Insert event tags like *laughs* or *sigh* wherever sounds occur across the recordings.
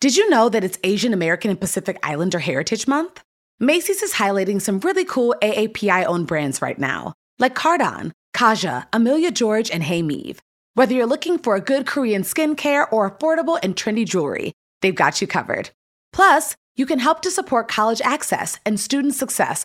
Did you know that it's Asian American and Pacific Islander Heritage Month? Macy's is highlighting some really cool AAPI owned brands right now, like Cardon, Kaja, Amelia George, and Hey Meave. Whether you're looking for a good Korean skincare or affordable and trendy jewelry, they've got you covered. Plus, you can help to support college access and student success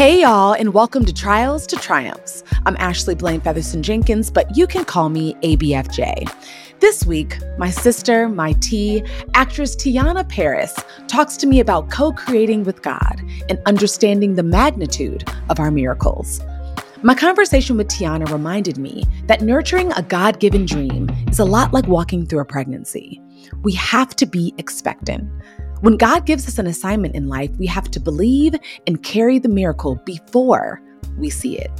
Hey, y'all, and welcome to Trials to Triumphs. I'm Ashley Blaine Featherson Jenkins, but you can call me ABFJ. This week, my sister, my T, actress Teyonah Parris talks to me about co creating with God and understanding the magnitude of our miracles. My conversation with Teyonah reminded me that nurturing a God given dream is a lot like walking through a pregnancy. We have to be expectant. When God gives us an assignment in life, we have to believe and carry the miracle before we see it.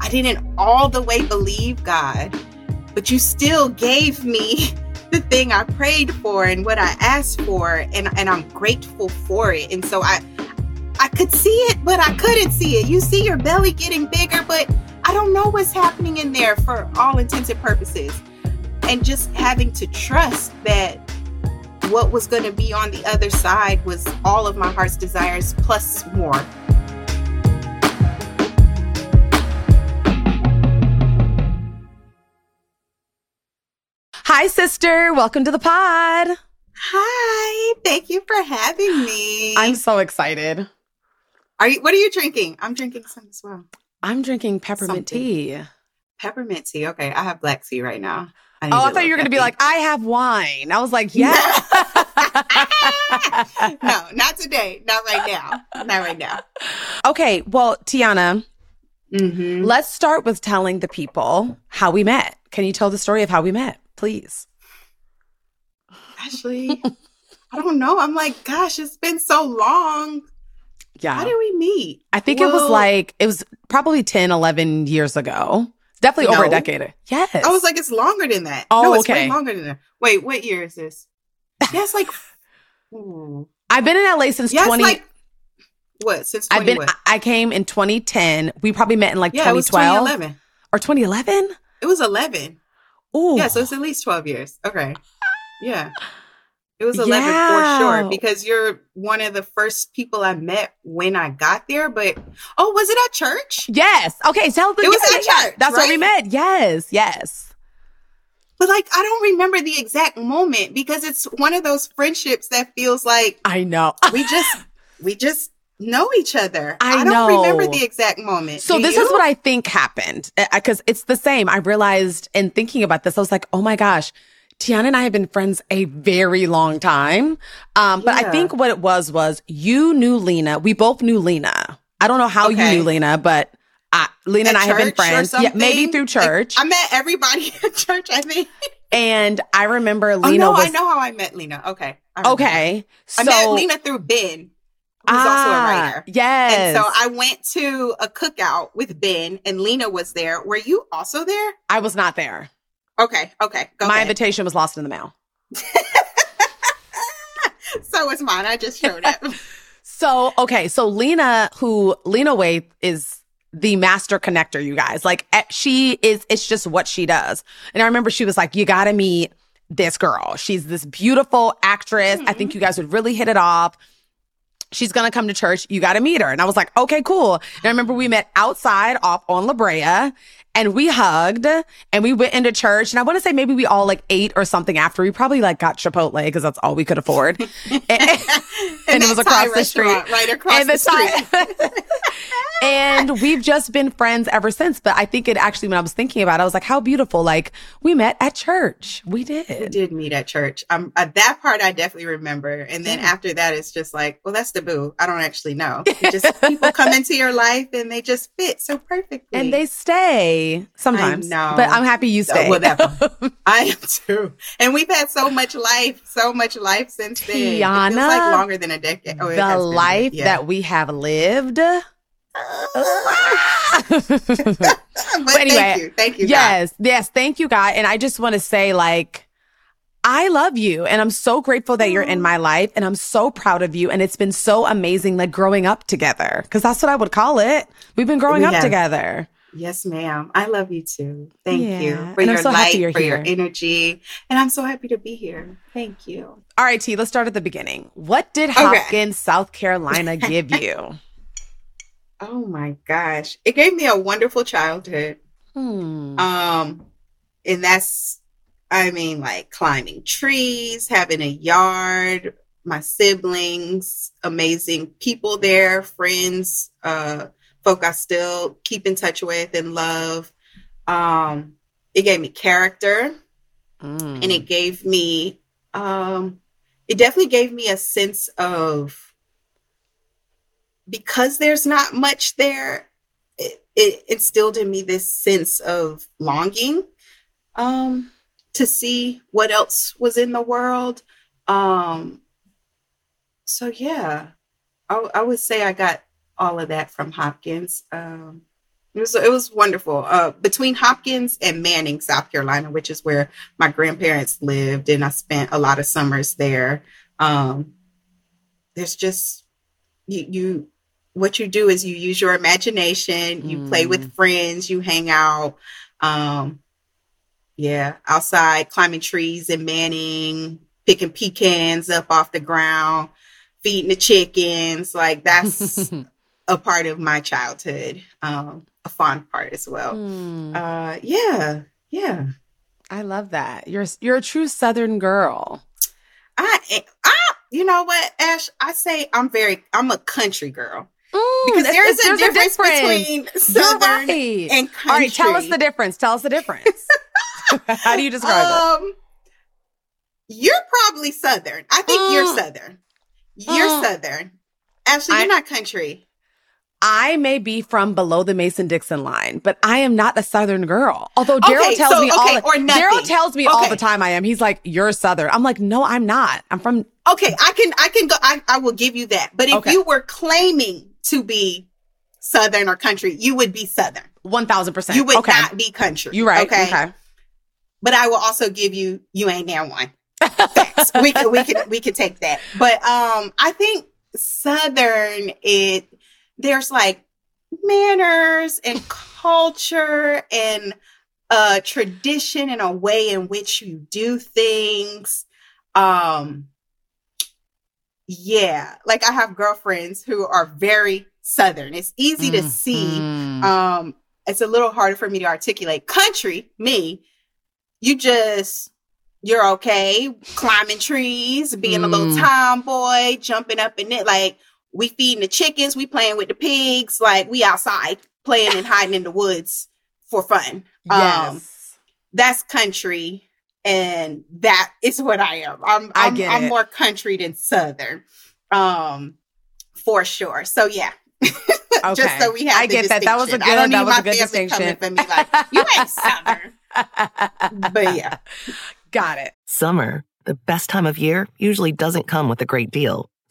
I didn't all the way believe God, but you still gave me *laughs* the thing I prayed for and what I asked for, and, and I'm grateful for it. And so I I could see it, but I couldn't see it. You see your belly getting bigger, but I don't know what's happening in there for all intents and purposes. And just having to trust that what was going to be on the other side was all of my heart's desires plus more. Hi, sister. Welcome to the pod. Hi. Thank you for having me. I'm so excited. Are you what are you drinking? I'm drinking some as well. I'm drinking peppermint Something. tea. Peppermint tea. Okay, I have black tea right now. I oh, I thought you were going to be like, I have wine. I was like, yeah. *laughs* *laughs* no, not today. Not right now. Not right now. Okay. Well, Teyonah, mm-hmm. let's start with telling the people how we met. Can you tell the story of how we met, please? Ashley, I don't know. I'm like, gosh, it's been so long. Yeah. How did we meet? I think well, it was like, it was probably 10, 11 years ago. Definitely no. over a decade. Yes. I was like, it's longer than that. Oh, no, it's okay. way longer than that. Wait, what year is this? *laughs* Yes, like. I've been in LA since yeah, 20. Like, what? Since 20 I've been. What? I came in 2010. We probably met in like yeah, 2012 2011. or 2011. It was 11. Oh, yeah. So it's at least 12 years. Okay. Yeah. It was 11 yeah. for sure because you're one of the first people I met when I got there. But oh, was it at church? Yes. Okay. Tell the it was at church. That's right? where we met. Yes. Yes. But like, I don't remember the exact moment because it's one of those friendships that feels like I know *laughs* we just we just know each other. I, I don't know. remember the exact moment. So Do this you? is what I think happened eh, because it's the same. I realized in thinking about this, I was like, oh my gosh Teyonah and I have been friends a very long time. Um, but yeah. I think what it was was you knew Lena. We both knew Lena. I don't know how okay. you knew Lena, but I, Lena at and I have been friends. Yeah, maybe through church. I, I met everybody *laughs* at church, I think. And I remember Lena. Oh, no, was, I know how I met Lena. Okay. Okay. So, I met Lena through Ben. Who's ah, also a ah, writer. Yes. And so I went to a cookout with Ben and Lena was there. Were you also there? I was not there. Okay, okay. My ahead. invitation was lost in the mail. *laughs* so was mine. I just showed up. *laughs* so, okay. So Lena, who Lena Waithe is the master connector, you guys. Like eh, she is, it's just what she does. And I remember she was like, you got to meet this girl. She's this beautiful actress. Mm-hmm. I think mm-hmm. you guys would really hit it off. She's gonna come to church. You got to meet her. And I was like, okay, cool. And I remember we met outside off on La Brea and we hugged and we went into church. And I want to say maybe we all like ate or something after. We probably like got Chipotle because that's all we could afford. *laughs* and, *laughs* and it was across the street. Right across and the, the street. *laughs* and we've just been friends ever since. But I think it actually, when I was thinking about it, I was like, how beautiful. Like we met at church. We did. We did meet at church. Um, uh, that part I definitely remember. And then yeah. after that, it's just like, well, that's the boo. I don't actually know. just people come into your life and they just fit so perfectly. And they stay sometimes. But I'm happy you stay. that, *laughs* I am too. And we've had so much life, so much life since then. Teyonah, it feels like longer than a decade. Oh, the life yeah. that we have lived. *laughs* but anyway, thank you. Thank you. Yes. Yes. Thank you, God. And I just want to say, like, I love you and I'm so grateful that you're in my life and I'm so proud of you. And it's been so amazing, like growing up together, because that's what I would call it. We've been growing up together. Yes, ma'am. I love you too. Thank yeah. you for and your so light, for here. your energy. And I'm so happy to be here. Thank you. All right, T, let's start at the beginning. What did Hopkins, okay. South Carolina give you? *laughs* *laughs* oh my gosh. It gave me a wonderful childhood. Hmm. Um, and that's I mean, like climbing trees, having a yard, my siblings, amazing people there, friends, uh, folk I still keep in touch with and love. Um, it gave me character mm. and it gave me, um, it definitely gave me a sense of, because there's not much there, it, it instilled in me this sense of longing. Um, to see what else was in the world. Um, so yeah, I, I would say I got all of that from Hopkins. Um, it was it was wonderful. Uh, between Hopkins and Manning, South Carolina, which is where my grandparents lived, and I spent a lot of summers there. Um, there's just you you what you do is you use your imagination, you mm. play with mm. friends, you hang out. Um, yeah, outside climbing trees in Manning, picking pecans up off the ground, feeding the chickens. Like that's *laughs* a part of my childhood, um, a fond part as well. Mm. Uh, yeah, yeah. I love that. You're you're a true Southern girl. I, I, you know what, Ash? I say I'm very, I'm a country girl. Mm, because there is a difference, a difference, between Southern right. and country. All right, tell us the difference. Tell us the difference. *laughs* How do you describe um, it? You're probably Southern. I think mm. you're Southern. You're mm. Southern. Actually, you're not country. I may be from below the Mason Dixon line, but I am not a Southern girl. Although Daryl okay, tells so, me okay, all Daryl tells me okay. all the time I am. He's like, "You're Southern." I'm like, "No, I'm not. I'm from." Okay, I can I can go. I, I will give you that. But if you were claiming to be Southern or country, you would be Southern. One thousand percent. You would not be country. You're right. Okay. okay but I will also give you you ain't there one. we can we can we can take that. But um I think Southern it there's like manners and culture and a tradition and a way in which you do things. Um yeah, like I have girlfriends who are very southern. It's easy mm-hmm. to see. Mm-hmm. Um it's a little harder for me to articulate. Country, me, you just you're okay climbing trees, being mm. a little mm. tomboy, jumping up in it. Like we feeding the chickens, we playing with the pigs, like we outside playing and hiding in the woods for fun. Um, yes. Um, that's country. And that is what I am. I'm I'm, I am more country than southern. Um for sure. So yeah. Okay. *laughs* Just so we have I get that. That was a good. I don't that was a good distinction. For me like you ain't southern *laughs* but yeah. Got it. Summer, the best time of year, usually doesn't come with a great deal.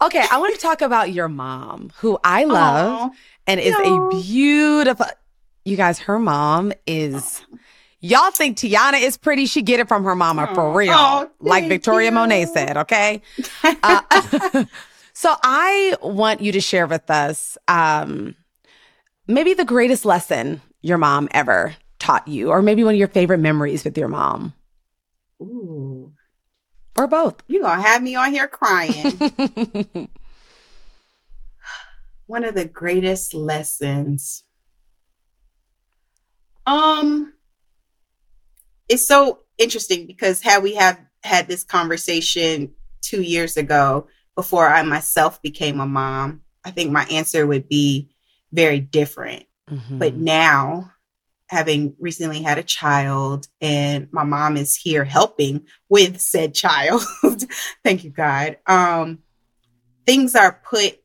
Okay, I want to talk about your mom, who I love Aww, and is a beautiful. You guys, her mom is. Y'all think Teyonah is pretty? She get it from her mama for real, like Victoria you. Monet said. Okay. *laughs* Uh, *laughs* so I want you to share with us, um, maybe the greatest lesson your mom ever taught you, or maybe one of your favorite memories with your mom. Or both. You're going to have me on here crying. *laughs* One of the greatest lessons. Um, it's so interesting because had we have had this conversation two years ago before I myself became a mom, I think my answer would be very different. Mm-hmm. But now having recently had a child and my mom is here helping with said child. *laughs* Thank you, God. Um, things are put,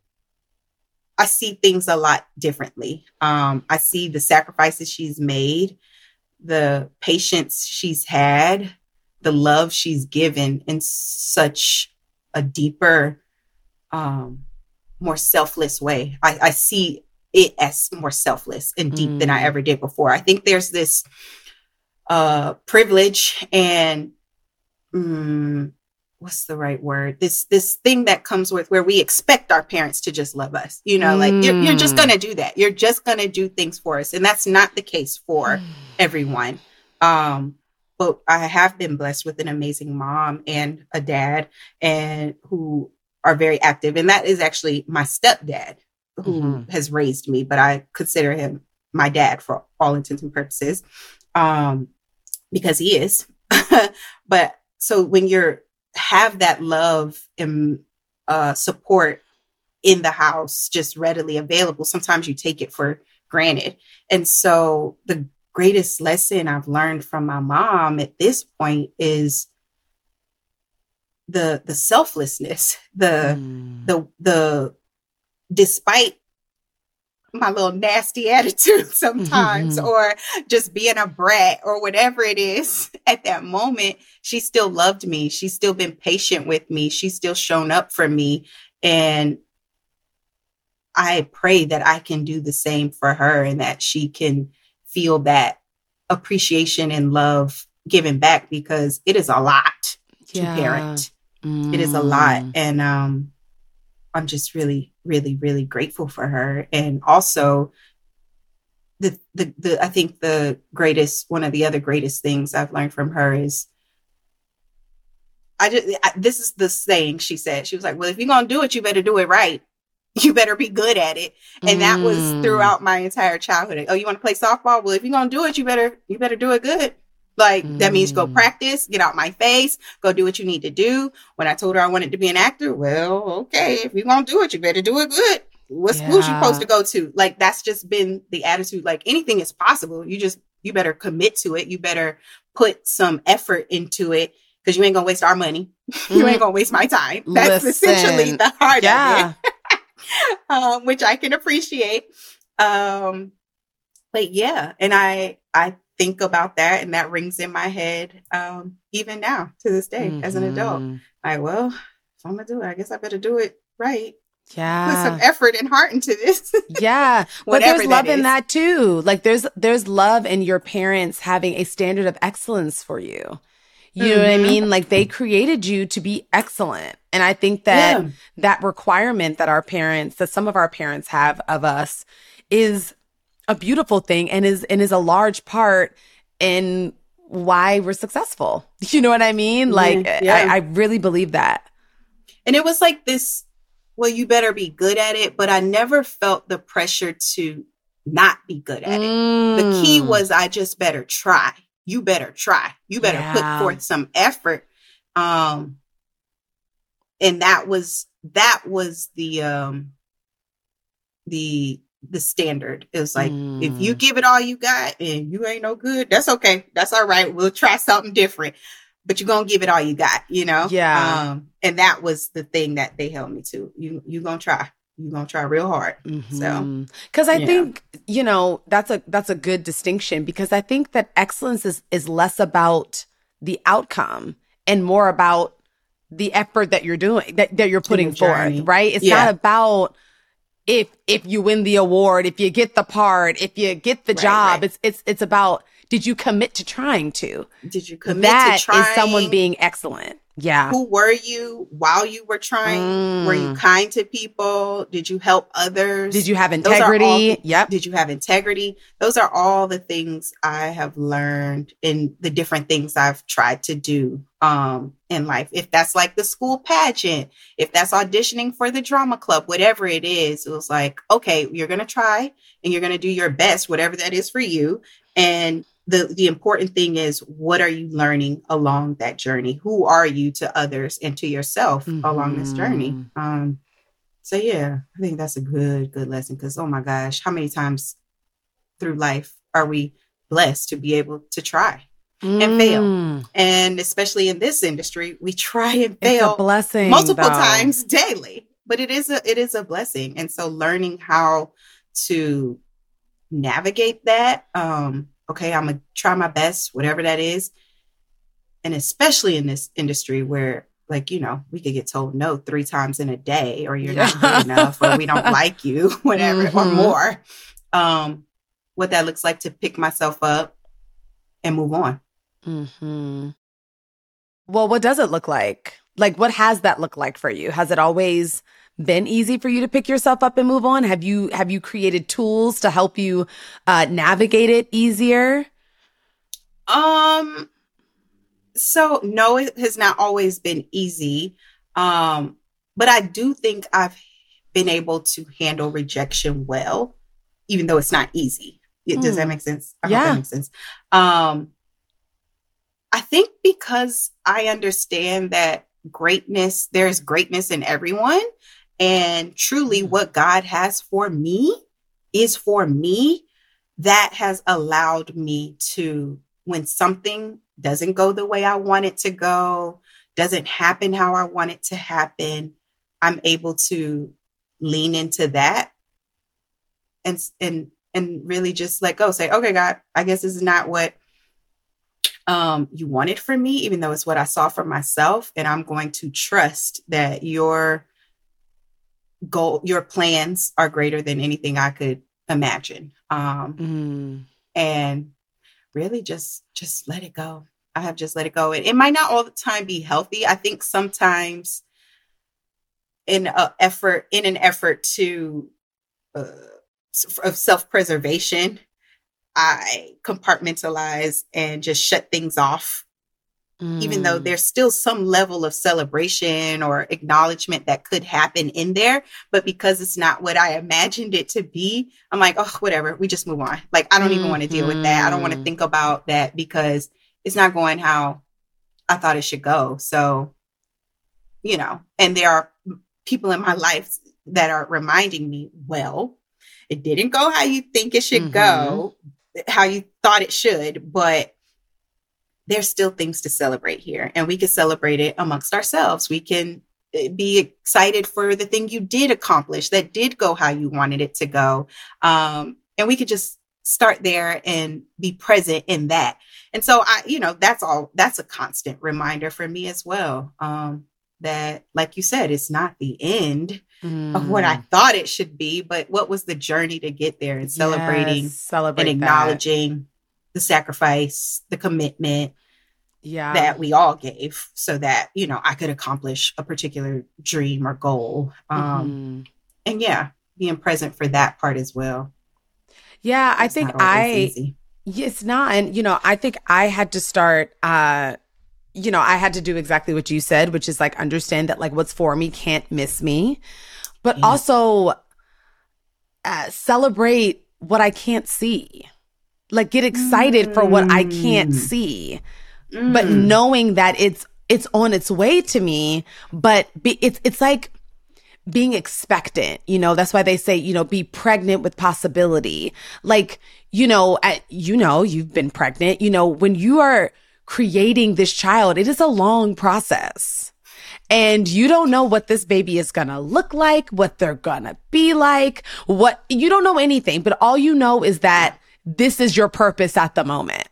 I see things a lot differently. Um, I see the sacrifices she's made, the patience she's had, the love she's given in such a deeper, um, more selfless way. I, I see it as more selfless and deep mm. than I mm. ever did before. I think there's this uh, privilege and mm, what's the right word? This this thing that comes with where we expect our parents to just love us. You know, mm. like you're, you're, just gonna do that. You're just gonna do things for us, and that's not the case for *sighs* everyone. Um, but I have been blessed with an amazing mom and a dad, and who are very active, and that is actually my stepdad who mm-hmm. has raised me, but I consider him my dad for all intents and purposes, um, because he is. *laughs* but so when you're have that love and uh, support in the house just readily available, sometimes you take it for granted. And so the greatest lesson I've learned from my mom at this point is the the selflessness, the mm. the the despite my little nasty *laughs* attitude sometimes mm-hmm. or just being a brat or whatever it is *laughs* at that moment she still loved me she's still been patient with me she's still shown up for me and i pray that i can do the same for her and that she can feel that appreciation and love given back because it is a lot yeah. to parent mm. it is a lot mm. and um I'm just really, really, really grateful for her. And also the, the, the, I think the greatest, one of the other greatest things I've learned from her is I just, I, this is the saying she said. She was like, well, if you're going to do it, you better do it right. *laughs* You better be good at it. And mm. that was mm. throughout my entire childhood. Oh, you want to play softball? Well, if you're going to do it, you better, you better do it good. Like mm. that means go mm. practice, get out my face, go do what you need to do. When I told her I wanted to be an actor, well, okay, if you're gonna do it, you better do it good. What yeah. school's you supposed to go to? Like that's just been the attitude. Like anything is possible. You just you better commit to it. You better put some effort into it because you ain't gonna waste our money. Mm. *laughs* you ain't gonna waste my time. That's Listen, essentially the heart yeah. of it. *laughs* um, which I can appreciate. Um, but yeah, and I I think about that and that rings in my head um, even now to this day mm-hmm. as an adult. Mm-hmm. Like, well, if I'm gonna do it, I guess I better do it right. Yeah. Put some effort and heart into this. *laughs* yeah. but there's love in that too. Like there's there's love in your parents having a standard of excellence for you. You mm-hmm. know what I mm-hmm. mean? Like they created you to be excellent. And I think that yeah. that requirement that our parents, that some of our parents have of us is a beautiful thing and is and is a large part in why we're successful. *laughs* You know what I mean? Like yeah. I, I really believe that. And it was like this, well, you better be good at it, but I never felt the pressure to not be good at mm. it. The key mm. was I just better try. You better try. You better yeah. put forth some effort. Um and that was that was the um the the standard. It was like mm. if you mm. give it all you got and you ain't no good, that's okay. That's all right. We'll try something different. But you're gonna give it all you got, you know? Yeah. Um, and that was the thing that they held me to. You you gonna try. You gonna try real hard. Mm-hmm. So because I think, you know, that's a that's a good distinction because I think that excellence is is less about the outcome and more about the effort that you're doing that, that you're putting forth, right? It's yeah. not about if if you win the award, if you get the part, if you get the right, job. Right. It's it's it's about did you commit to trying to? Did you commit that to trying? is someone being excellent. Yeah. Who were you while you were trying? Mm. Were you mm. kind to people? Did you help others? Did you have integrity? The, yep. Did you have integrity? Those are all the things I have learned in the different things I've tried to do um in life. If that's like the school pageant, if that's auditioning for the drama club, whatever it is, it was like, okay, you're going to try and you're going to do your best whatever that is for you and the the important thing is what are you learning along that journey who are you to others and to yourself mm-hmm. along this journey mm-hmm. um so yeah i think that's a good good lesson because oh my gosh how many times through life are we blessed to be able to try mm. and fail mm. and especially in this industry we try and fail blessing multiple though. times daily but it is a it is a blessing and so learning how to navigate that um okay, I'm going to try my best, whatever that is. And especially in this industry where, like, you know, we could get told no three times in a day, or you're not good enough, or we don't like you, *laughs* whatever, mm-hmm. or more. Um, what that looks like to pick myself up and move on. Mm-hmm. Well, what does it look like? Like, what has that looked like for you? Has it always been easy for you to pick yourself up and move on? Have you have you created tools to help you uh, navigate it easier? Um so no, it has not always been easy. Um, but I do think I've been able to handle rejection well, even though it's not easy. It, mm. Does that hmm. make sense? I yeah. that makes sense. Um, I think because I understand that greatness, there's greatness in everyone. And truly, mm-hmm. what God has for me is for me. That has allowed me to, when something doesn't go the way I want it to go, doesn't happen how I want it to happen, I'm able to lean into that and and and really just let go. Say, okay, God, I guess this is not what um, you wanted for me, even though it's what I saw for myself. And I'm going to trust that your goal, your plans are greater than anything I could imagine. Um, mm. And really just just let it go. I have just let it go. And it might not all the time be healthy. I think sometimes in a effort in an effort to uh, of self-preservation I compartmentalize and just shut things off. Mm. Even though mm. there's still some level of celebration or acknowledgement that could happen in there, but because it's not what I imagined it to be, I'm like, oh, whatever, we just move on. Like, I don't mm-hmm. even want to deal with that. I don't want to mm-hmm. think about that because it's not going how I thought it should go. So, you know, and there are people in my life that are reminding me, well, it didn't go how you think it should mm-hmm. go, how you thought it should, but there's still things to celebrate here and we can celebrate it amongst ourselves. We can eh, be excited for the thing you did accomplish that did go how you wanted it to go. Um, and we could just start there and be present in that. And so I, you know, that's all, that's a constant reminder for me as well. Um, that, like you said, it's not the end mm. of what I mm. thought it should be, but what was the journey to get there and celebrating yes, celebrate and acknowledging. The sacrifice, the commitment yeah. that we all gave so that, you know, I could accomplish a particular dream or goal. Um, mm-hmm. And yeah, being present for that part as well. Yeah, I think I, it's not. And, you know, I think I had to start, uh, you know, I had to do exactly what you said, which is like understand that like what's for me can't miss me, but yeah. also uh, celebrate what I can't see. Like get excited mm. for what I can't mm. see, mm. but knowing that it's it's on its way to me, but be, it's it's like being expectant. You know, that's why they say, you know, be pregnant with possibility. Like, you know, at, you know, you've been pregnant. You know, when you are creating this child, it is a long process. And you don't know what this baby is going to look like, what they're going to be like, what you don't know anything, but all you know is that this is your purpose at the moment.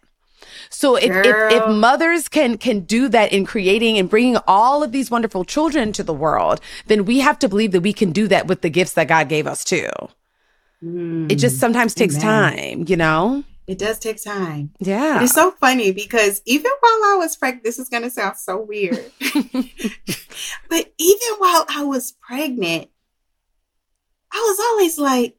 So if, if, if mothers can can do that in creating and bringing all of these wonderful children to the world, then we have to believe that we can do that with the gifts that God gave us too. Mm. It just sometimes takes Amen. time, you know. It does take time. Yeah. It's so funny because even while I was pregnant, this is going to sound so weird, *laughs* *laughs* but even while I was pregnant, I was always like,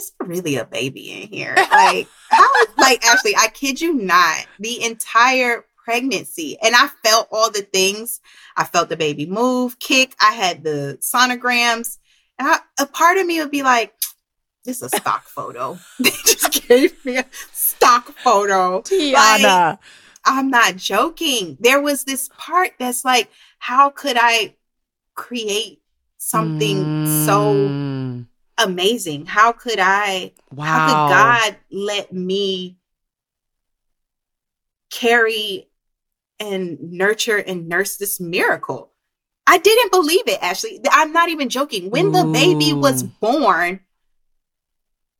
is there really a baby in here? Like, how is, *laughs* like, actually, I kid you not, the entire pregnancy. And I felt all the things. I felt the baby move, kick. I had the sonograms. And I, a part of me would be like, this is a stock *laughs* photo. *laughs* they just gave me a stock photo. Teyonah. Like, I'm not joking. There was this part that's like, how could I create something mm. so amazing. How could I? Wow. How could God let me carry and nurture and nurse this miracle? I didn't believe it, Ashley. I'm not even joking. When the baby was born,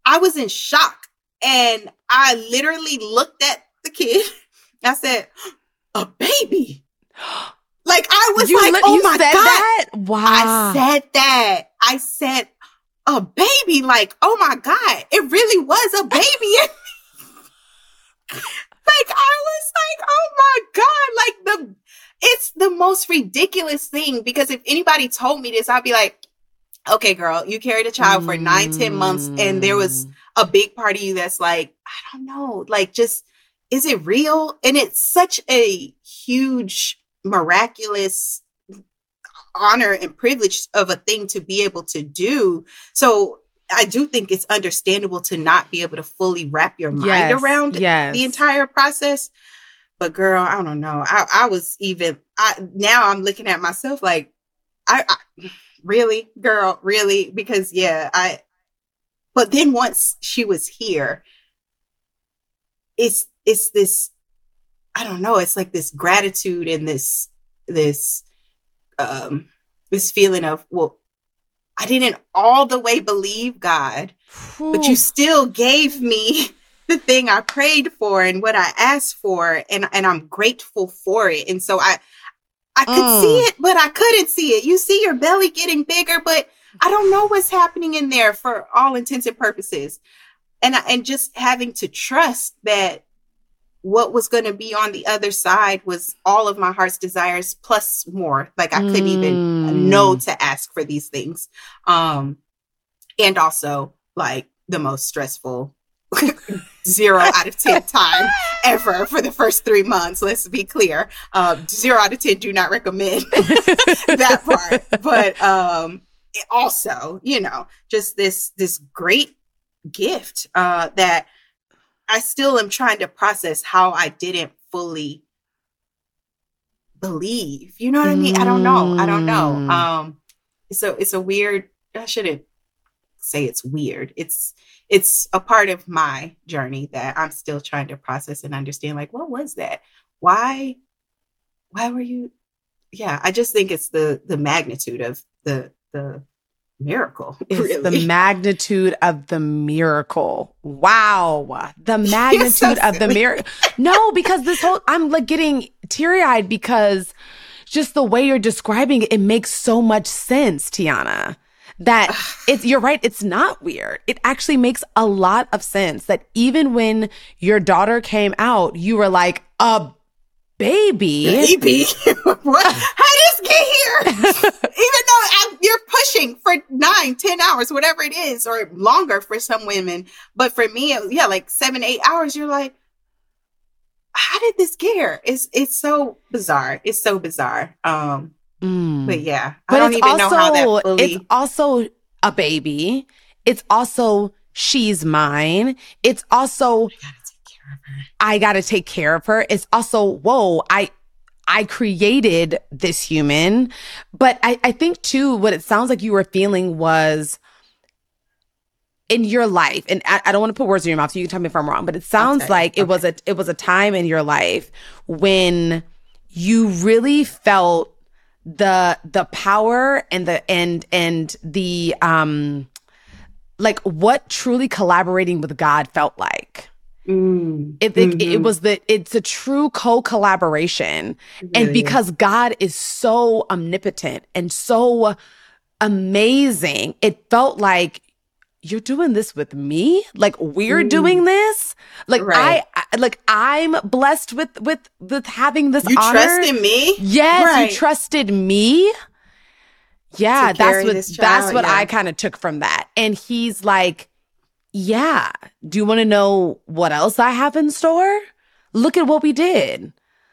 I was in shock. And I literally looked at the kid. *laughs* I said, a baby. *gasps* Like I was you like, li- oh my God. That? Wow. I said that. I said, a baby. Like, oh my God, it really was a baby. *laughs* like, I was like, oh my God, like the, it's the most ridiculous thing because if anybody told me this, I'd be like, okay, girl, you carried a child for nine, ten months and there was mm. a big part of you that's like, I don't know, like just, is it real? And it's such a huge, miraculous honor and privilege of a thing to be able to do. So I do think it's understandable to not be able to fully wrap your mind yes, around yes. the entire process. But girl, I don't know. I, I was even I now I'm looking at myself like I, I really, girl, really? Because yeah, I but then once she was here, it's it's this I don't know, it's like this gratitude and this this um, this feeling of, well, I didn't all the way believe God, but you still gave me *laughs* the thing I prayed for and what I asked for, and and I'm grateful for it. And so I I could mm. see it, but I couldn't see it. You see your belly getting bigger, but I don't know what's happening in there for all intents and purposes. And I, and just having to trust that what was going to be on the other side was all of my heart's desires plus more like i couldn't mm. even know to ask for these things um and also like the most stressful *laughs* zero out of 10 time ever for the first three months. Let's be clear. Um, zero out of 10 do not recommend *laughs* that part. But um, also, you know, just this, this great gift uh, that I still am trying to process how I didn't fully believe. You know what I mean? I don't know. I don't know. Mm. Um so it's a weird I shouldn't say it's weird. It's it's a part of my journey that I'm still trying to process and understand like what was that? Why why were you yeah, I just think it's the the magnitude of the the miracle. It's really. the *laughs* magnitude of the miracle. Wow. The magnitude so of the miracle. No, because this whole, I'm like getting teary eyed because just the way you're describing it, it makes so much sense, Teyonah. That *sighs* it's, you're right. It's not weird. It actually makes a lot of sense that even when your daughter came out, you were like, a baby. Baby? *laughs* what? How did this get here? *laughs* Even though I'm, you're pushing for nine, ten hours, whatever it is, or longer for some women. But for me, it, yeah, like seven, eight hours, you're like, how did this get here? It's, it's so bizarre. It's so bizarre. Um, mm. but yeah, but I don't even also, know how that fully... It's also a baby. It's also she's mine. It's also I got to take care of her. It's also, whoa, I I created this human. But I, I think too, what it sounds like you were feeling was in your life, and I, I don't want to put words in your mouth, so you can tell me if I'm wrong, but it sounds like it was a it was a time in your life when you really felt the the power and the and and the um like what truly collaborating with God felt like. Mm, It, it, mhm. it was the it's a true co-collaboration. It And because God is so omnipotent and so amazing, it felt like you're doing this with me? Like we're Mm. doing this? Like Right. I, I like I'm blessed with with with having this you honor. trust in me. Yes, Right. you trusted me. Yeah, that's what that's what yeah. I kind of took from that. And he's like, "Yeah, do you want to know what else I have in store? Look at what we did.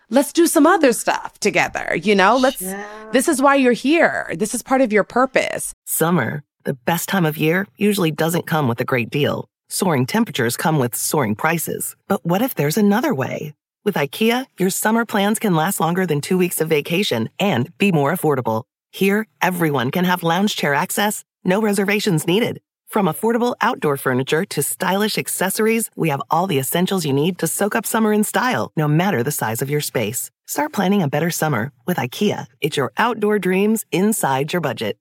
Let's do some other stuff together, you know? Let's Yeah. This is why you're here. This is part of your purpose." Summer, the best time of year, usually doesn't come with a great deal. Soaring temperatures come with soaring prices. But what if there's another way? With IKEA, your summer plans can last longer than two weeks of vacation and be more affordable. Here, everyone can have lounge chair access, no reservations needed. From affordable outdoor furniture to stylish accessories, we have all the essentials you need to soak up summer in style, no matter the size of your space. Start planning a better summer with IKEA. It's your outdoor dreams inside your budget.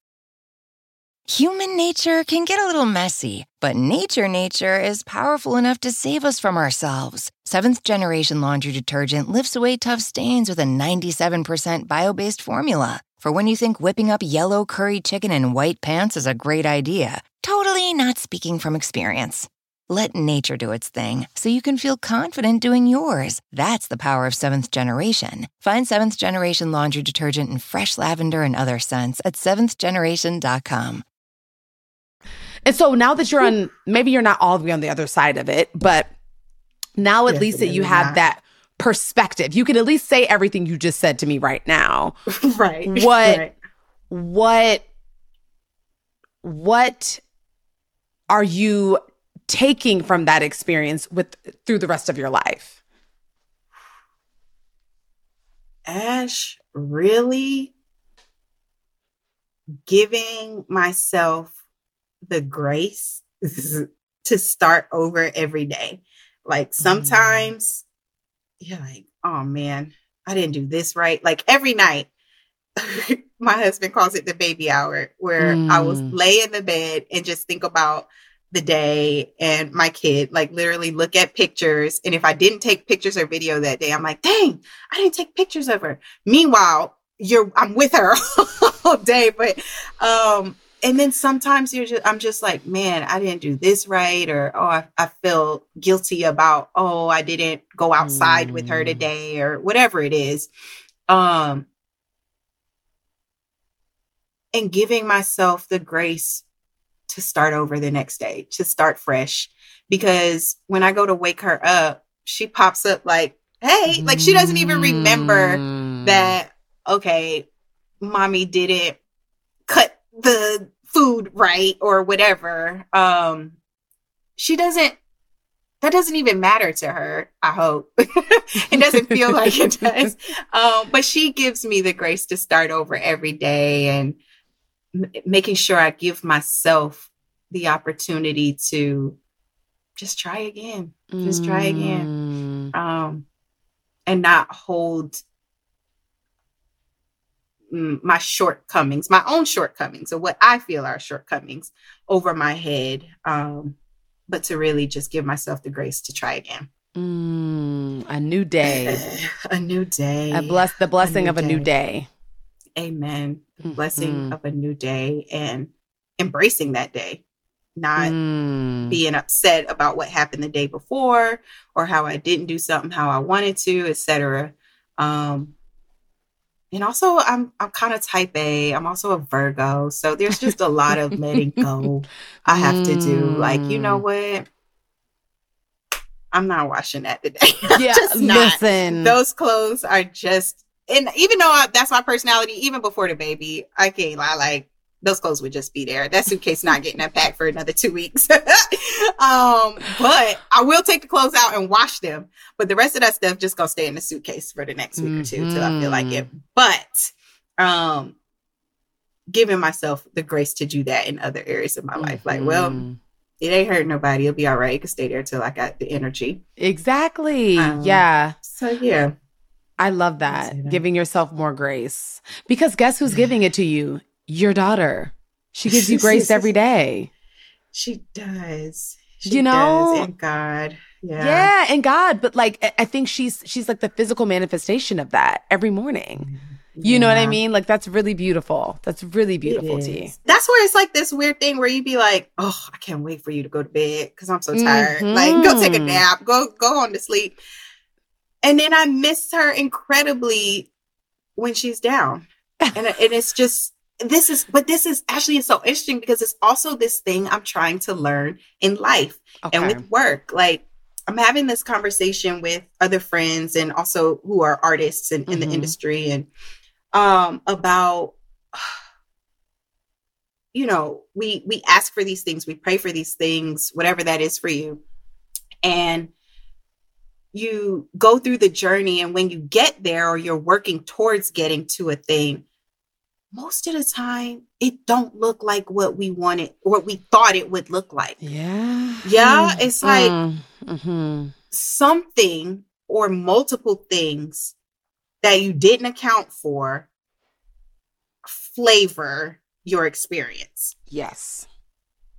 Human nature can get a little messy, but nature nature is powerful enough to save us from ourselves. Seventh generation laundry detergent lifts away tough stains with a 97% bio based formula. For when you think whipping up yellow curry chicken in white pants is a great idea, totally not speaking from experience. Let nature do its thing so you can feel confident doing yours. That's the power of seventh generation. Find seventh generation laundry detergent in fresh lavender and other scents at seventhgeneration.com. And so now that you're on, maybe you're not all the way on the other side of it, but now at least that you Definitely have not. that perspective, you can at least say everything you just said to me right now. *laughs* right. What- *laughs* Right. What, what are you taking from that experience with through the rest of your life? Ash, really giving myself the grace *laughs* to start over every day. Like mm. sometimes you're like, oh man, I didn't do this right. Like every night, *laughs* my husband calls it the baby hour, where I will Mm. lay in the bed and just think about the day and my kid, like literally look at pictures. And if I didn't take pictures or video that day, I'm like, dang, I didn't take pictures of her. Meanwhile, you're I'm with her *laughs* all day. But um, and then sometimes you're just I'm just like, man, I didn't do this right, or oh, I, I feel guilty about, oh, I didn't go outside with her Mm. today, or whatever it is. Um and giving myself the grace to start over the next day, to start fresh. Because when I go to wake her up, she pops up like, hey, like she doesn't even remember Mm. that, okay, mommy didn't cut the food right or whatever. Um, she doesn't, that doesn't even matter to her, I hope. *laughs* it doesn't feel like it *laughs* does. Um, but she gives me the grace to start over every day and m- making sure I give myself the opportunity to just try again, just try again. Mm. um, and not hold my shortcomings, my own shortcomings, or what I feel are shortcomings, over my head. Um, but to really just give myself the grace to try again. Mm. A new day. *laughs* a new day. A bless the blessing new of a new day. Amen. The blessing Mhm. of a new day and embracing that day, not Mm. being upset about what happened the day before or how I didn't do something how I wanted to, etc. Um, and also, I'm I'm kind of type A. I'm also a Virgo, so there's just a lot of letting go *laughs* I have to do. Like, you know Mm. what? I'm not washing that today. *laughs* Yeah, listen. Those clothes are just, and even though I, that's my personality, even before the baby, I can't lie. Like those clothes would just be there. That suitcase not getting unpacked for another two weeks. *laughs* um, but I will take the clothes out and wash them. But the rest of that stuff just gonna stay in the suitcase for the next week mm-hmm. or two till I feel like it. Mm-hmm. But um giving myself the grace to do that in other areas of my mm-hmm. life. Like, well, mm-hmm. it ain't hurt nobody. It'll be all right. It can stay there till I got the energy. Exactly. Um, yeah. So yeah. I love that. that. Giving yourself more grace. Because guess who's giving it to you? Your daughter. She gives you *laughs* grace every day. She does. She you know, does. and God. Yeah. yeah, and God, but like I think she's she's like the physical manifestation of that every morning. You yeah. know what I mean? Like that's really beautiful. That's really beautiful, T. That's where it's like this weird thing where you'd be like, "Oh, I can't wait for you to go to bed because I'm so tired. Mm-hmm. Like, go take a mm-hmm. nap. Go go on to sleep." And then I miss her incredibly when she's down, and and it's just this is but this is actually so interesting because it's also this thing I'm trying to learn in life okay. and with work. Like I'm having this conversation with other friends and also who are artists in, in mm-hmm. the industry and um, about you know we we ask for these things we pray for these things whatever that is for you and you go through the journey and when you get there or you're working towards getting to a thing most of the time it don't look like what we wanted what we thought it would look like yeah yeah it's like mm-hmm. something or multiple things that you didn't account for flavor your experience. Yes.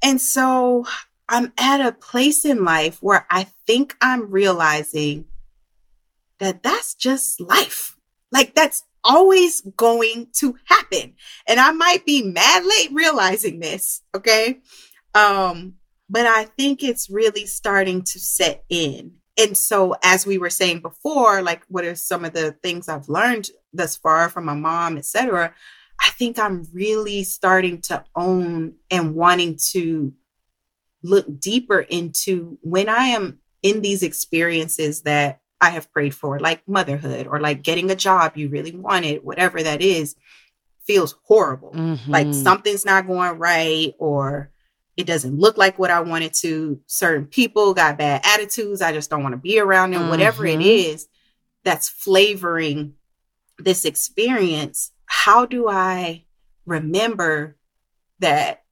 And so I'm at a place in life where I think I'm realizing that that's just life. Like that's always going to happen. And I might be mad late realizing this, okay? Um but I think it's really starting to set in and so as we were saying before like what are some of the things i've learned thus far from my mom etc i think i'm really starting to own and wanting to look deeper into when i am in these experiences that i have prayed for like motherhood or like getting a job you really wanted whatever that is feels horrible mm-hmm. like something's not going right or it doesn't look like what I wanted to. Certain people got bad attitudes. I just don't want to be around them. Mm-hmm. Whatever it mm-hmm. that's flavoring this experience, how do I remember that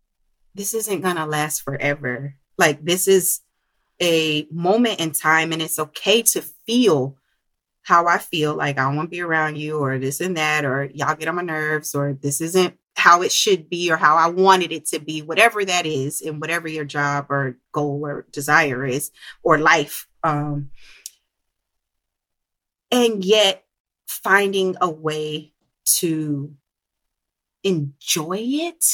this isn't going to last forever? Like, this is a moment in time, and it's okay to feel how I feel like I want to be around you, or this and that, or y'all get on my nerves, or this isn't how it should be or how I wanted it to be, whatever that is, and whatever your job or goal or desire is, or life. Um, and yet finding a way to enjoy it.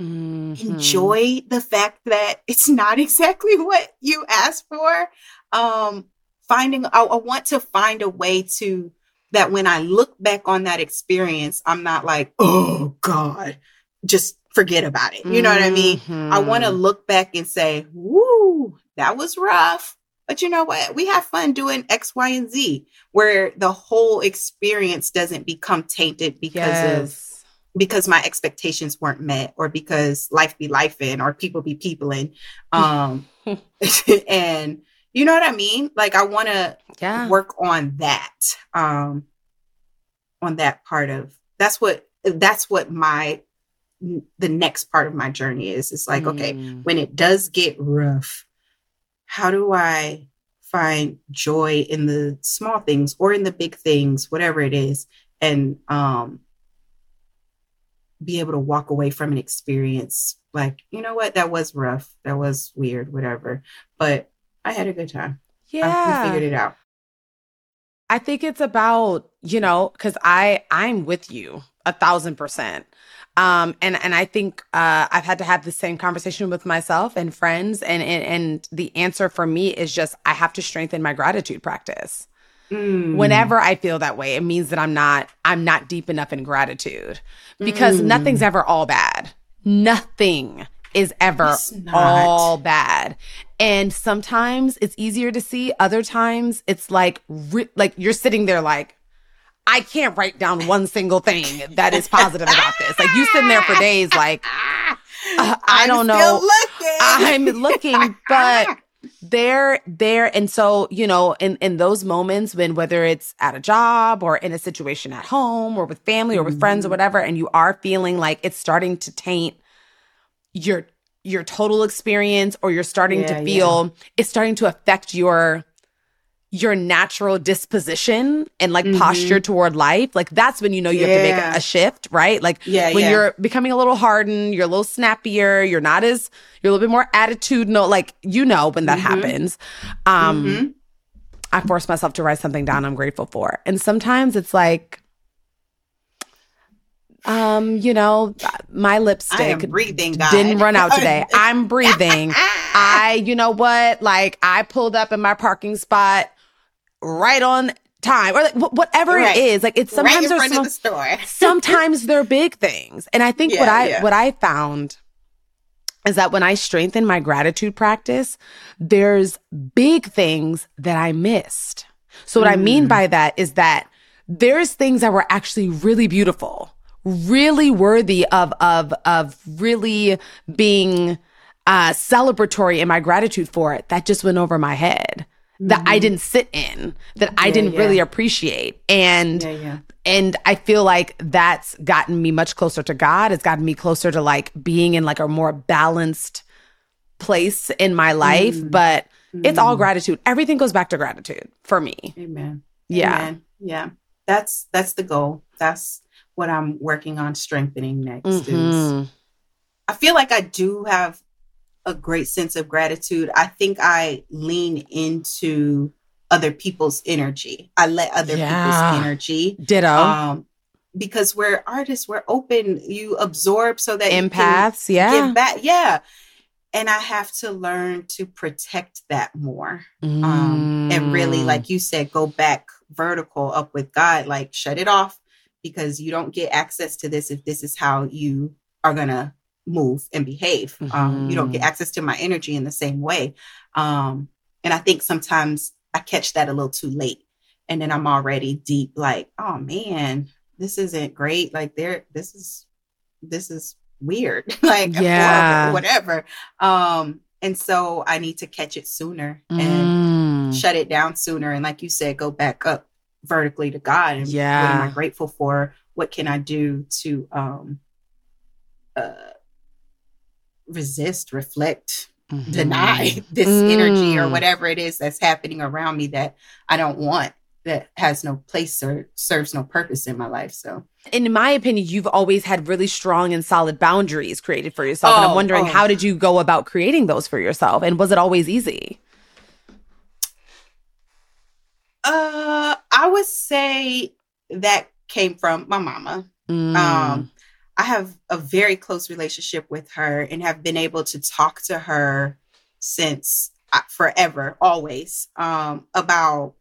Mm-hmm. Enjoy the fact that it's not *laughs* exactly what you asked for. Um, finding, I, I want to find a way to that when I look back on that experience, I'm not like, oh God, just forget about it. You know mm-hmm. what I mean? Mm-hmm. I want to look back and say, woo, that was rough. But you know what? We have fun doing X, Y, and Z where the whole experience doesn't become tainted because yes. of because my expectations weren't met or because life be life in or people be peopling. Um *laughs* *laughs* and you know what I mean? Like I want to yeah. work on that. Um on that part of that's what that's what my the next part of my journey is. It's like, mm. okay, when it does get rough, how do I find joy in the small things or in the big things, whatever it is, and um be able to walk away from an experience like, you know what, that was rough, that was weird, whatever. But I had a good time. Yeah. I, figured it out. I think it's about, you know, because I I'm with you a thousand percent. Um, and and I think uh, I've had to have the same conversation with myself and friends, and, and and the answer for me is just I have to strengthen my gratitude practice. Mm. Whenever I feel that way, it means that I'm not I'm not deep enough in gratitude because mm. nothing's ever all bad. Nothing is ever all bad. And sometimes it's easier to see, other times it's like re- like you're sitting there like I can't write down one single thing that is positive about this. Like you sitting there for days, like *laughs* uh, I don't know. Looking. I'm looking, but *laughs* they're there. And so, you know, in, in those moments when whether it's at a job or in a situation at home or with family or with mm-hmm. friends or mm-hmm. whatever, and you are feeling like it's starting to taint your your total experience or you're starting yeah, to feel yeah. it's starting to affect your your natural disposition and like mm-hmm. posture toward life, like that's when you know you yeah. have to make a, shift, right? Like yeah, when yeah. you're becoming a little hardened, you're a little snappier, you're not as you're a little bit more attitudinal, like you know when that mm-hmm. happens. Um mm-hmm. I force myself to write something down I'm grateful for. And sometimes it's like um, you know, my lipstick breathing, didn't run out today. *laughs* I'm breathing. I, you know what? Like I pulled up in my parking spot right on time or like whatever right. it is like it's sometimes right in front of the *laughs* sometimes they're big things and i think yeah, what i yeah. what i found is that when i strengthen my gratitude practice there's big things that i missed so what mm. i mean mm. by that is that there's things that were actually really beautiful really worthy of of of really being uh celebratory in my gratitude for it that just went over my head that mm-hmm. I didn't sit in, that I didn't yeah. really appreciate. And yeah, yeah. and I feel like that's gotten me much closer to God. It's gotten me closer to like being in like a more balanced place in my life. Mm-hmm. But it's all mm-hmm. gratitude. Everything goes back to gratitude for me. Amen. Yeah. Amen. Yeah. That's that's the goal. That's what I'm working on strengthening next mm-hmm. is I feel like I do have a great sense of gratitude. I think I lean into other people's energy. I let other yeah. people's energy. Ditto. Um, because we're artists, we're open. You absorb so that empaths, yeah, give back, yeah. And I have to learn to protect that more, mm. um, and really, mm. like you said, go back vertical up with God. Like shut it off because you don't get access to this if this is how you are gonna move and behave. Mm-hmm. Um, you don't get mm-hmm. access to my energy in the same way. Um, and I think sometimes I catch that a little too late. And then I'm already deep, like, oh man, this isn't great. Like there, this is this is weird. *laughs* like yeah. whatever. Um, and so I need to catch it sooner and mm. shut it down sooner. And like you said, go back up vertically to God. And yeah. what am I grateful for? What can I do to um uh resist, reflect, mm-hmm. deny *laughs* this mm. energy or mm. whatever it is that's happening around me that I don't want that has no place or serves no purpose in my life. So, in my opinion, you've always had really strong and solid boundaries created for yourself. Oh, and I'm oh, wondering, oh. how did you go about creating those for yourself? And was it always easy? Uh, I would say that came from my mama. Mm. Um, I have a very close relationship with her and have been able to talk to her since uh, forever, always, um, about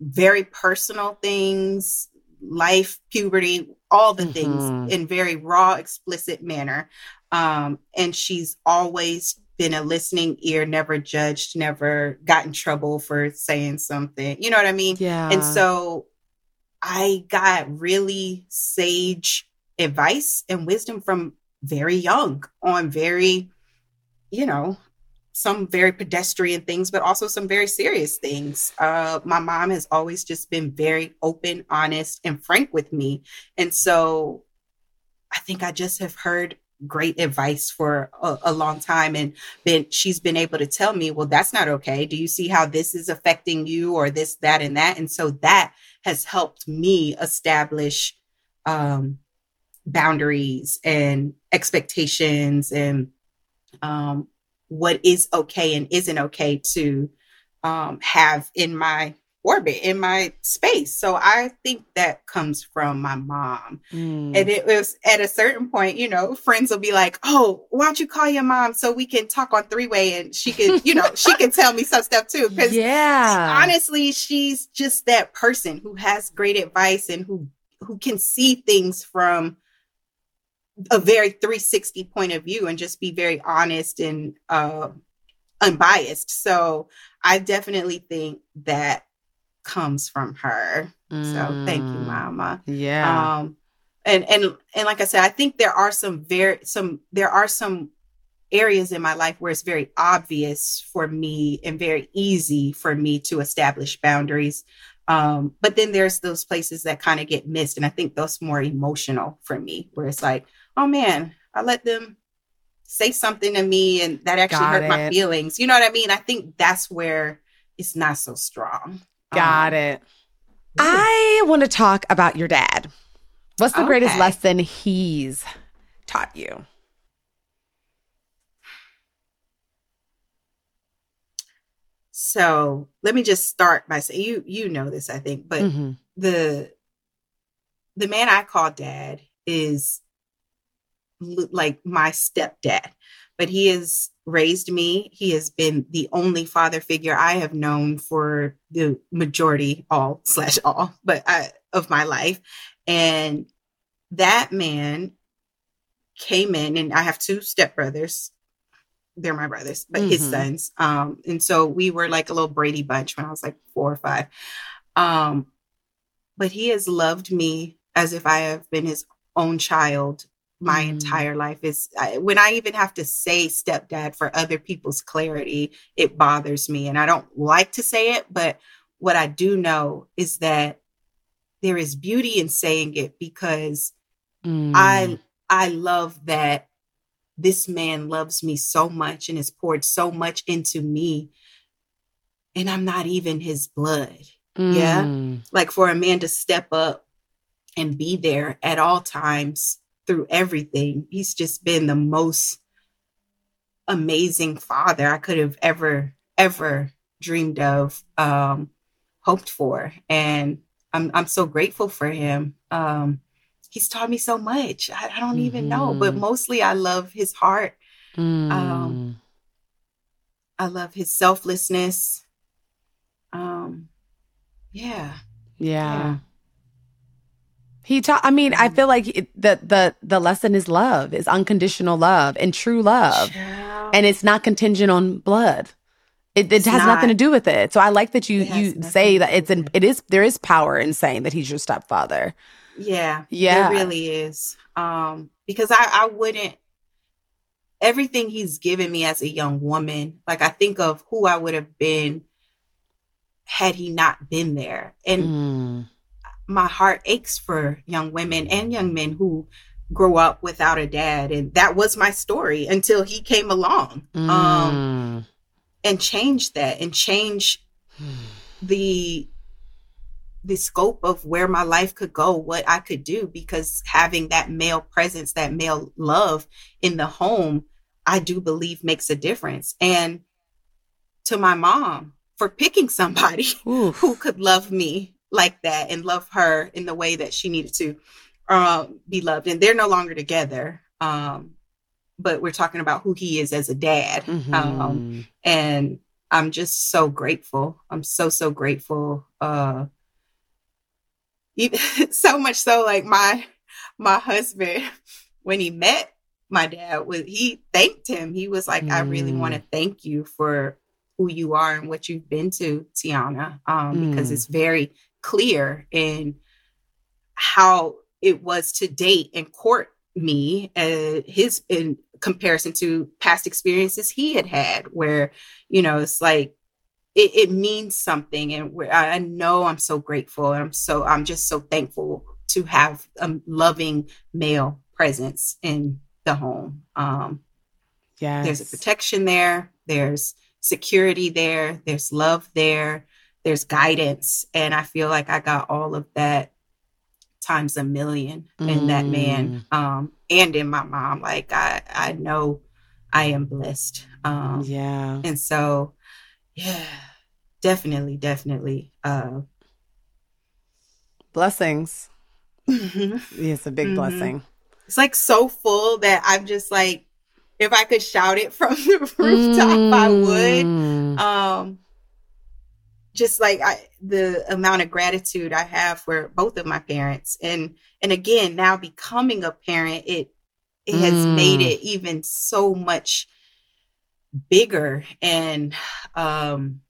very personal things, life, puberty, all the mm-hmm. things in very raw, explicit manner. Um, and she's always been a listening ear, never judged, never got in trouble for saying something. You know what I mean? Yeah. And so I got really sage advice and wisdom from very young on very, you know, some very pedestrian things, but also some very serious things. Uh, my mom has always just been very open, honest, and frank with me. And so I think I just have heard great advice for a, a, long time and been she's been able to tell me well that's not okay do you see how this is affecting you or this that and that and so that has helped me establish um boundaries and expectations and um, what is okay and isn't okay to um, have in my orbit in my space. So i think that comes from my mom. Mm. and it was at a certain point you know friends will be like oh why don't you call your mom so we can talk on three way and she can you know she can tell me some stuff too. Because yeah. honestly she's just that person who has great advice and who who can see things from a very 360 point of view and just be very honest and uh, unbiased. So I definitely think that comes from her. So thank you, Mm. mama. Yeah. Um and and and like I said, I think there are some very some there are some areas in my life where it's very obvious for me and very easy for me to establish boundaries. Um, but then there's those places that kind of get missed. And I think those more emotional for me, where it's like, oh man, I let them say something to me and that actually Got hurt my feelings. You know what I mean? I think that's where it's not so strong. Got Um, it. I want to talk about your dad. What's the greatest lesson he's taught you? So let me just start by saying you you know this, I think, but Mhm. the the man I call dad is like my stepdad, but he has raised me. He has been the only father figure I have known for the majority, all *laughs* slash all, but I, of my life. And that man came in, and I have two stepbrothers. They're my brothers, but his Mhm. sons. Um, and so we were like a little Brady bunch when I was like four or five. Um, but he has loved me as if I have been his own child my Mm. entire life. Is I, when I even have to say stepdad for other people's clarity, it bothers me, and I don't like to say it. But what I do know is that there is beauty in saying it because Mm. I I love that this man loves me so much and has poured so much into me, and I'm not even his blood yeah. Mm. like for a man to step up and be there at all times through everything he's just been the most amazing father i could have ever ever dreamed of um hoped for and i'm i'm so grateful for him um he's taught me so much i, I don't even know but Mhm. mostly i love his heart Mm. um, i love his selflessness um yeah yeah. yeah. He taught. I mean, I feel like it, the the the lesson is love, is unconditional love and true love, and it's not contingent on blood. It, it has nothing to do with it. So I like that you you say that it's an it. it is there is power in saying that he's your stepfather. Yeah. Yeah. There really is. Um, because I, I wouldn't everything he's given me as a young woman, like I think of who I would have been had he not been there. And Mm. My heart aches for young women and young men who grow up without a dad. And that was my story until he came along. Um Mm. and change that and change *sighs* the the scope of where my life could go, what I could do, because having that male presence, that male love in the home, I do believe makes a difference. And to my mom for picking somebody *laughs* Oof. who could love me like that and love her in the way that she needed to um, be loved. And they're no longer together. Um, but we're talking about who he is as a dad. Um, Mhm. and I'm just so grateful. I'm so so grateful. Uh, even, *laughs* so much so, like my my husband, when he met my dad, was he thanked him. He was like, "I really Mm. want to thank you for who you are and what you've been to, Teyonah, um, because Mm. it's very clear in how it was to date and court me uh, his in comparison to past experiences he had had where you know it's like it, it means something and where I I know i'm so grateful and i'm so i'm just so thankful to have a loving male presence in the home um Yes. there's a protection there there's security there there's love there there's guidance and i feel like i got all of that times a million in that man um and in my mom like i i know i am blessed um yeah. and so yeah definitely definitely uh Blessings. it's It's a big Mhm. blessing. It's like so full that i'm just like if i could shout it from *laughs* the rooftop i would Mm. um just like I, the amount of gratitude I have for both of my parents, and and again now becoming a parent, it it has Mm. made it even so much bigger, and um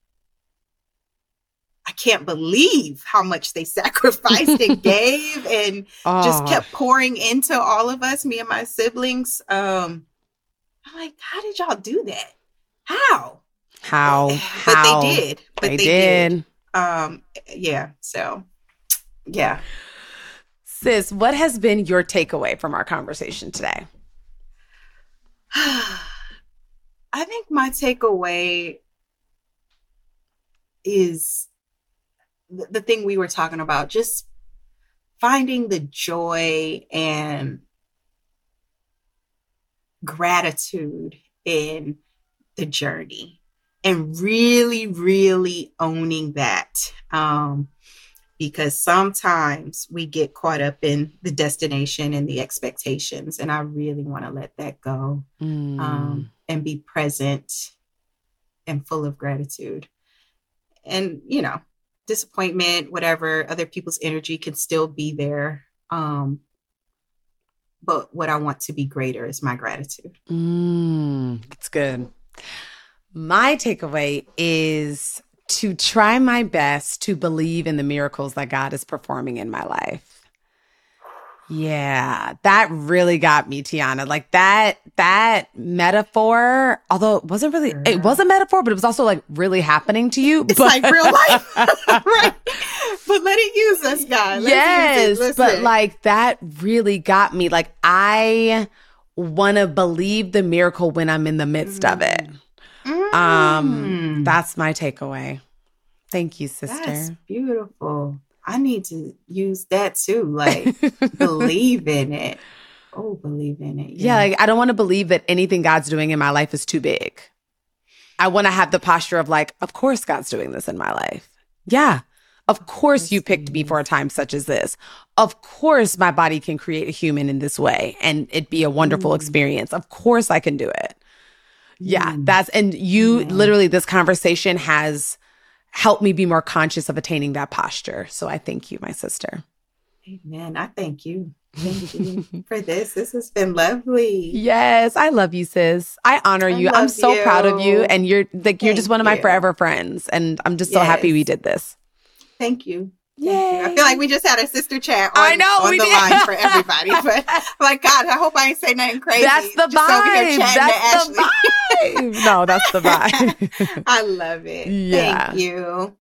I can't believe how much they *laughs* sacrificed and *laughs* gave and oh. just kept pouring into all of us, me and my siblings. Um, I'm like, how did y'all do that? How? How? *laughs* But how? they did. But they, they did. did. Um, yeah. So, yeah. Sis, what has been your takeaway from our conversation today? *sighs* I think my takeaway is the, the thing we were talking about just finding the joy and gratitude in the journey and really, really owning that. Um, because sometimes we get caught up in the destination and the expectations. And I really want to let that go mm. um, and be present and full of gratitude. And, you know, disappointment, whatever, other people's energy can still be there. Um, but what I want to be greater is my gratitude. Mm, that's good. My takeaway is to try my best to believe in the miracles that God is performing in my life. Yeah, that really got me, Teyonah. Like that that metaphor, although it wasn't really it was a metaphor, but it was also like really happening to you. It's but, like real *laughs* life. *laughs* right. But let it use us, God. Let yes. But like that really got me. Like I wanna believe the miracle when I'm in the midst mm. of it. Mm. Um, that's my takeaway. Thank you, sister. That's beautiful. I need to use that too. Like *laughs* believe in it. Oh, believe in it. Yeah, yeah like, I don't want to believe that anything God's doing in my life is too big. I want to have the posture of like, of course God's doing this in my life. Yeah. Of course you picked me for a time such as this. Of course my body can create a human in this way and it'd be a wonderful mm. experience. Of course I can do it. Yeah, mm. that's and you yeah. literally this conversation has helped me be more conscious of attaining that posture. So I thank you, my sister. Amen. I thank you. Thank you *laughs* for this. This has been lovely. Yes, I love you, sis. I honor you. I am so you. proud of you, and you're like you're just one of my forever friends, and I'm just yes. so happy we did this. Thank you. Yeah, I feel like we just had a sister chat. On, I know on the did. line for *laughs* everybody, but I'm like, God, I hope I ain't say nothing crazy. That's the vibe. That's the vibe. no, that's the *laughs* vibe. I love it. Yeah. Thank you.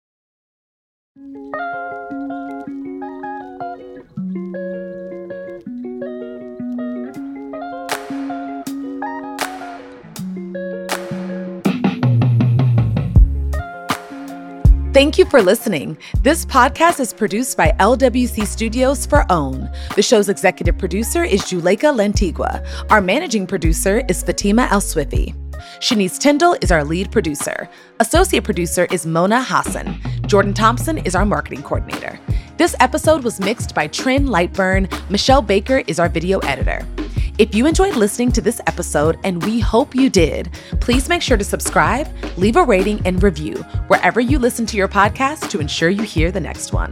Thank you for listening. This podcast is produced by LWC Studios for OWN. The show's executive producer is Juleyka Lantigua. Our managing producer is Fatima El Swifi. Shanice Tyndall is our lead producer. Associate producer is Mona Hassan. Jordan Thompson is our marketing coordinator. This episode was mixed by Trin Lightburn. Michelle Baker is our video editor. If you enjoyed listening to this episode, and we hope you did, please make sure to subscribe, leave a rating, and review wherever you listen to your podcast to ensure you hear the next one.